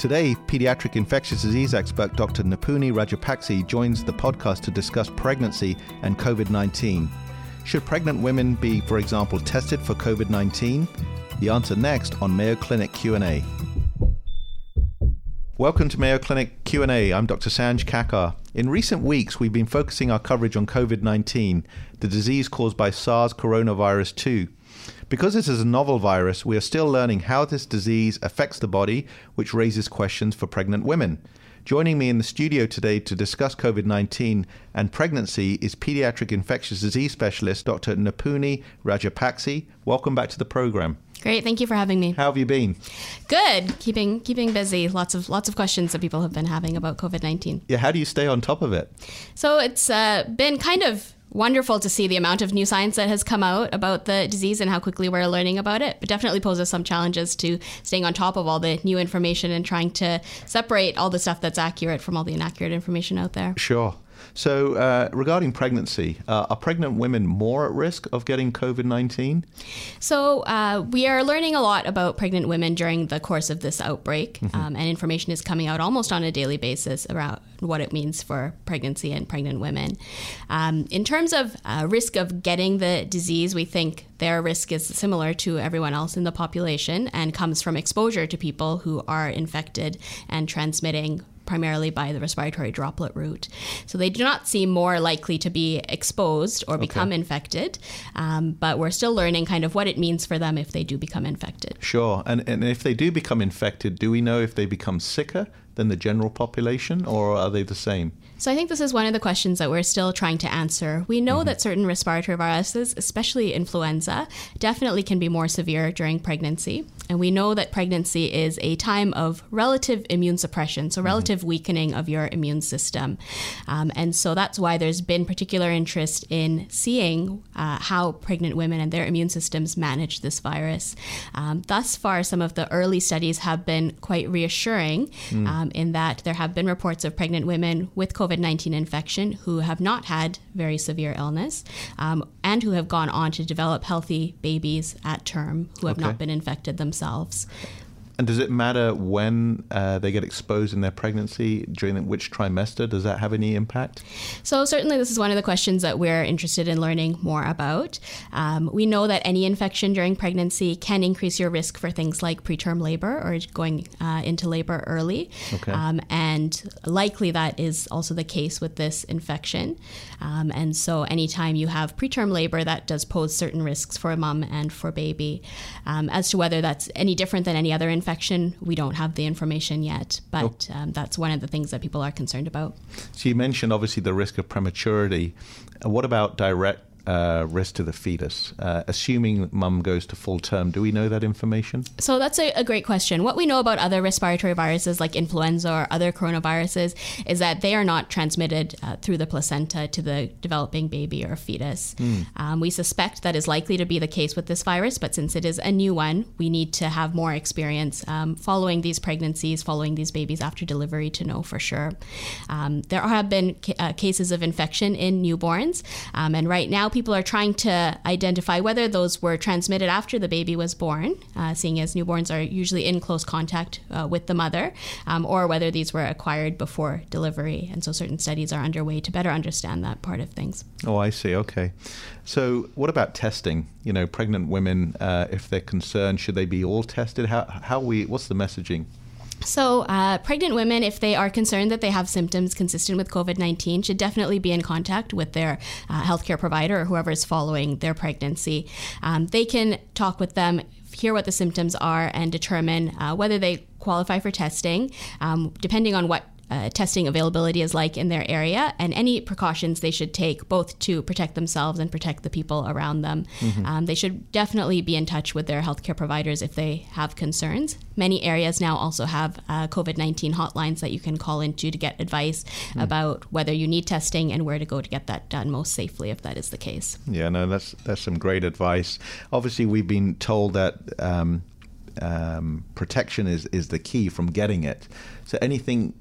Today, pediatric infectious disease expert Dr. Nipuni Rajapakse joins the podcast to discuss pregnancy and COVID 19. Should pregnant women be, for example, tested for COVID 19? The answer next on Mayo Clinic Q&A. Welcome to Mayo Clinic Q&A. I'm Dr. Sanj Kakar. In recent weeks, we've been focusing our coverage on COVID-19, the disease caused by SARS coronavirus 2. Because this is a novel virus, we are still learning how this disease affects the body, which raises questions for pregnant women. Joining me in the studio today to discuss COVID 19 and pregnancy is pediatric infectious disease specialist Dr. Nipuni Rajapakse. Welcome back to the program. Great, thank you for having me. How have you been? Good, keeping keeping busy. Lots of lots of questions that people have been having about COVID nineteen. Yeah, how do you stay on top of it? So it's uh, been kind of wonderful to see the amount of new science that has come out about the disease and how quickly we're learning about it, but definitely poses some challenges to staying on top of all the new information and trying to separate all the stuff that's accurate from all the inaccurate information out there. Sure. So, uh, regarding pregnancy, uh, are pregnant women more at risk of getting COVID 19? So, uh, we are learning a lot about pregnant women during the course of this outbreak, mm-hmm. um, and information is coming out almost on a daily basis around what it means for pregnancy and pregnant women. Um, in terms of uh, risk of getting the disease, we think their risk is similar to everyone else in the population and comes from exposure to people who are infected and transmitting primarily by the respiratory droplet route. So they do not seem more likely to be exposed or become okay. infected, um, but we're still learning kind of what it means for them if they do become infected. Sure. And, and if they do become infected, do we know if they become sicker than the general population or are they the same? So I think this is one of the questions that we're still trying to answer. We know mm-hmm. that certain respiratory viruses, especially influenza, definitely can be more severe during pregnancy. And we know that pregnancy is a time of relative immune suppression, so mm-hmm. relative mm-hmm. weakening of your immune system. Um, and so that's why there's been particular interest in seeing uh, how pregnant women and their immune systems manage this virus. Um, thus far, some of the early studies have been quite reassuring mm. um, in that there have been reports of pregnant women with COVID COVID 19 infection who have not had very severe illness um, and who have gone on to develop healthy babies at term who have okay. not been infected themselves. And does it matter when uh, they get exposed in their pregnancy, during which trimester? Does that have any impact? So, certainly, this is one of the questions that we're interested in learning more about. Um, we know that any infection during pregnancy can increase your risk for things like preterm labor or going uh, into labor early. Okay. Um, and likely that is also the case with this infection. Um, and so, anytime you have preterm labor, that does pose certain risks for a mom and for baby. Um, as to whether that's any different than any other infection, infection, we don't have the information yet, but um, that's one of the things that people are concerned about. So you mentioned obviously the risk of prematurity. Uh, what about direct uh, risk to the fetus, uh, assuming mum goes to full term? Do we know that information? So that's a, a, great question. What we know about other respiratory viruses like influenza or other coronaviruses is that they are not transmitted uh, through the placenta to the developing baby or fetus. Mm. Um, we suspect that is likely to be the case with this virus, but since it is a new one, we need to have more experience um, following these pregnancies, following these babies after delivery to know for sure. Um, there have been ca- uh, cases of infection in newborns, um, and right now people are trying to identify whether those were transmitted after the baby was born, uh, seeing as newborns are usually in close contact uh, with the mother, um, or whether these were acquired before delivery. And so certain studies are underway to better understand that part of things. Oh, I see. Okay. So, what about testing? You know, pregnant women, uh, if they're concerned, should they be all tested? How, how we, what's the messaging? So, uh, pregnant women, if they are concerned that they have symptoms consistent with COVID 19, should definitely be in contact with their uh, healthcare provider or whoever is following their pregnancy. Um, they can talk with them hear what the symptoms are and determine uh, whether they qualify for testing, um, depending on what uh, testing availability is like in their area and any precautions they should take both to protect themselves and protect the people around them. Mm-hmm. Um, they should definitely be in touch with their healthcare providers if they have concerns. Many areas now also have uh, COVID 19 hotlines that you can call into to get advice mm. about whether you need testing and where to go to get that done most safely if that is the case. Yeah, no, that's, that's some great advice. Obviously, we've been told that. Um, um, protection is, is the key from getting it. So anything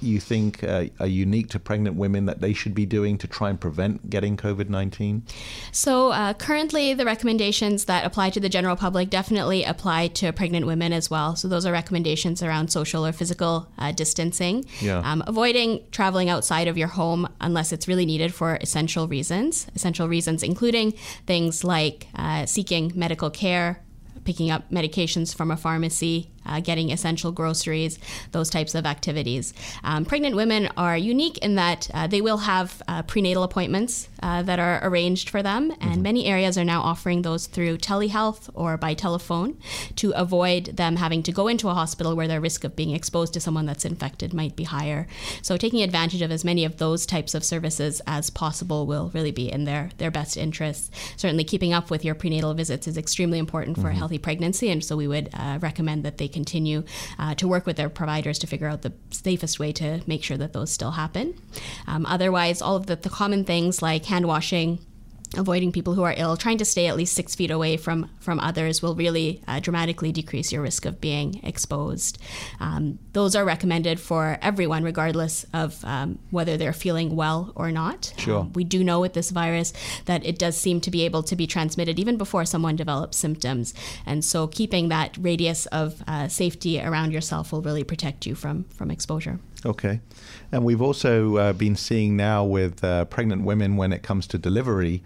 you think uh, are unique to pregnant women that they should be doing to try and prevent getting COVID 19? So, uh, currently, the recommendations that apply to the general public definitely apply to pregnant women as well. So, those are recommendations around social or physical uh, distancing, yeah. um, avoiding traveling outside of your home unless it's really needed for essential reasons. Essential reasons including things like uh, seeking medical care, picking up medications from a pharmacy, uh, getting essential groceries, those types of activities. Um, pregnant women are unique in that uh, they will have uh, prenatal appointments uh, that are arranged for them, and mm-hmm. many areas are now offering those through telehealth or by telephone to avoid them having to go into a hospital where their risk of being exposed to someone that's infected might be higher. So, taking advantage of as many of those types of services as possible will really be in their, their best interests. Certainly, keeping up with your prenatal visits is extremely important for mm-hmm. a healthy pregnancy, and so we would uh, recommend that they continue uh, to work with their providers to figure out the safest way to make sure that those still happen. Um, otherwise, all of the, the common things like hand washing, avoiding people who are ill, trying to stay at least six feet away from from others will really uh, dramatically decrease your risk of being exposed. Um, those are recommended for everyone, regardless of um, whether they're feeling well or not. Sure. Um, we do know with this virus that it does seem to be able to be transmitted even before someone develops symptoms, and so keeping that radius of uh, safety around yourself will really protect you from from exposure. Okay. And we've also uh, been seeing now with uh, pregnant women when it comes to delivery,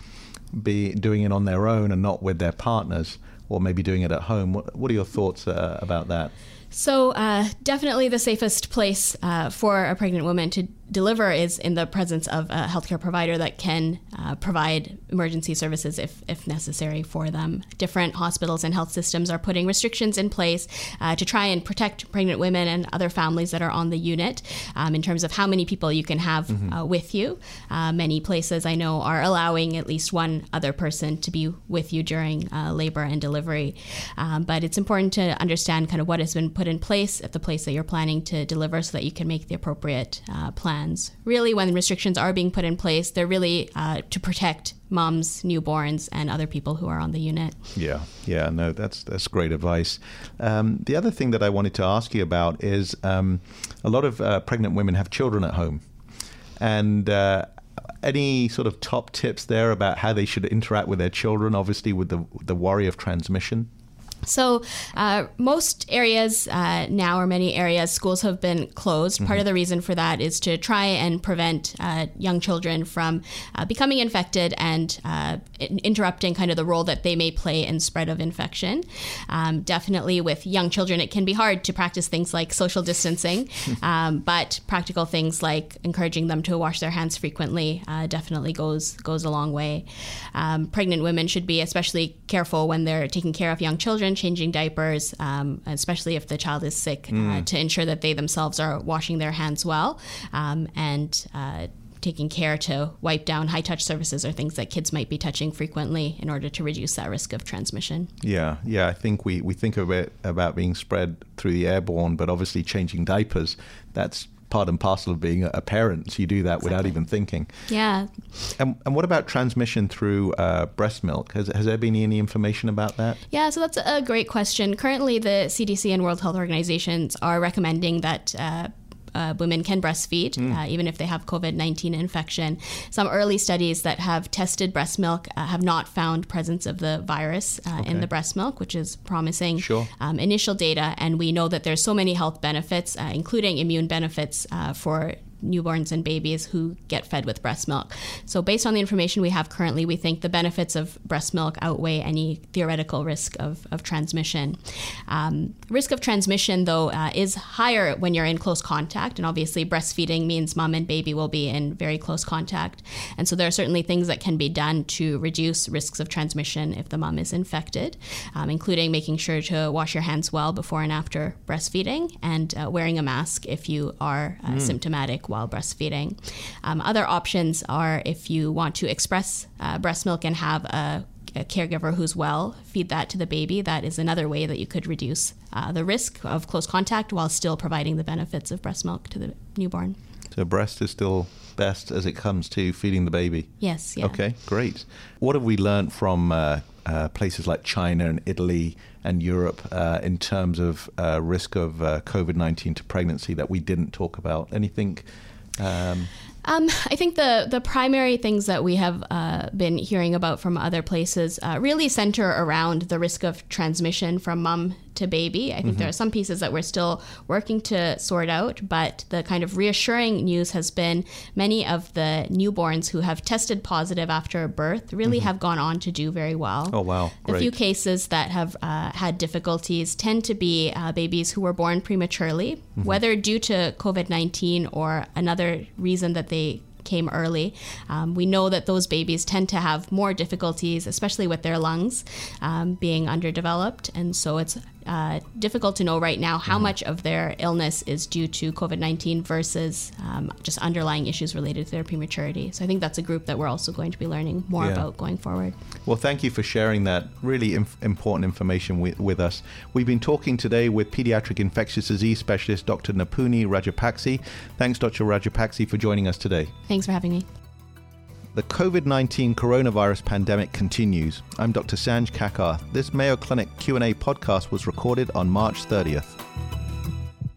be doing it on their own and not with their partners, or maybe doing it at home. What, what are your thoughts uh, about that? So, uh, definitely the safest place uh, for a pregnant woman to deliver is in the presence of a healthcare provider that can uh, provide emergency services if, if necessary for them. Different hospitals and health systems are putting restrictions in place uh, to try and protect pregnant women and other families that are on the unit um, in terms of how many people you can have mm-hmm. uh, with you. Uh, many places I know are allowing at least one other person to be with you during labor and delivery. Um, but it's important to understand kind of what has been put in place at the place that you're planning to deliver so that you can make the appropriate uh, plans. Really, when restrictions are being put in place, they're really uh, to protect moms, newborns, and other people who are on the unit. Yeah, yeah, no, that's that's great advice. Um, the other thing that I wanted to ask you about is um, a lot of uh, pregnant women have children at home, and uh, any sort of top tips there about how they should interact with their children, obviously with the the worry of transmission? So, uh, most areas uh, now, or many areas, schools have been closed. Mm-hmm. Part of the reason for that is to try and prevent uh, young children from uh, becoming infected and uh, interrupting kind of the role that they may play in spread of infection. Um, definitely, with young children, it can be hard to practice things like social distancing, um, but practical things like encouraging them to wash their hands frequently uh, definitely goes goes a long way. Um, pregnant women should be especially careful when they're taking care of young children changing diapers, um, especially if the child is sick, uh, mm. uh, to ensure that they themselves are washing their hands well um, and uh, taking care to wipe down high touch surfaces or things that kids might be touching frequently in order to reduce that risk of transmission. Yeah, yeah. I think we, we think of it about being spread through the airborne, but obviously changing diapers, that's part and parcel of being a parent. So you do that exactly. without even thinking. Yeah. And, and what about transmission through uh, breast milk? Has, has there been any information about that? Yeah, so that's a great question. Currently, the CDC and World Health Organizations are recommending that uh, uh, women can breastfeed, mm. uh, even if they have COVID 19 infection. Some early studies that have tested breast milk uh, have not found presence of the virus uh, okay. in the breast milk, which is promising sure. um, initial data. And we know that there's so many health benefits, uh, including immune benefits uh, for newborns and babies who get fed with breast milk. So, based on the information we have currently, we think the benefits of breast milk outweigh any theoretical risk of, of transmission. Um, risk of transmission, though, uh, is higher when you're in close contact, and obviously, breastfeeding means mom and baby will be in very close contact. And so, there are certainly things that can be done to reduce risks of transmission if the mom is infected, um, including making sure to wash your hands well before and after breastfeeding and uh, wearing a mask if you are uh, mm. symptomatic while breastfeeding. Um, other options are if you want to express uh, breast milk and have a, a, caregiver who's well feed that to the baby. That is another way that you could reduce uh, the risk of close contact while still providing the benefits of breast milk to the newborn. So breast is still best as it comes to feeding the baby. Yes. Yeah. Okay. Great. What have we learned from uh, uh, places like China and Italy and Europe uh, in terms of uh, risk of uh, COVID 19 to pregnancy that we didn't talk about? Anything? Um, um, I think the the primary things that we have uh, been hearing about from other places uh, really center around the risk of transmission from mom to baby. I think mm-hmm. there are some pieces that we're still working to sort out, but the kind of reassuring news has been many of the newborns who have tested positive after birth really mm-hmm. have gone on to do very well. Oh wow! The few cases that have uh, had difficulties tend to be uh, babies who were born prematurely, mm-hmm. whether due to COVID nineteen or another reason that they came early. Um, we know that those babies tend to have more difficulties, especially with their lungs um, being underdeveloped. And so it's uh, difficult to know right now how mm-hmm. much of their illness is due to COVID 19 versus um, just underlying issues related to their prematurity. So I think that's a group that we're also going to be learning more yeah. about going forward. Well, thank you for sharing that really inf- important information with, with us. We've been talking today with pediatric infectious disease specialist Dr. Nipuni Rajapakse. Thanks, Dr. Rajapakse, for joining us today. Thanks for having me. The COVID 19 coronavirus pandemic continues. I'm Dr. Sanj Kakar. This Mayo Clinic Q&A podcast was recorded on March 30th.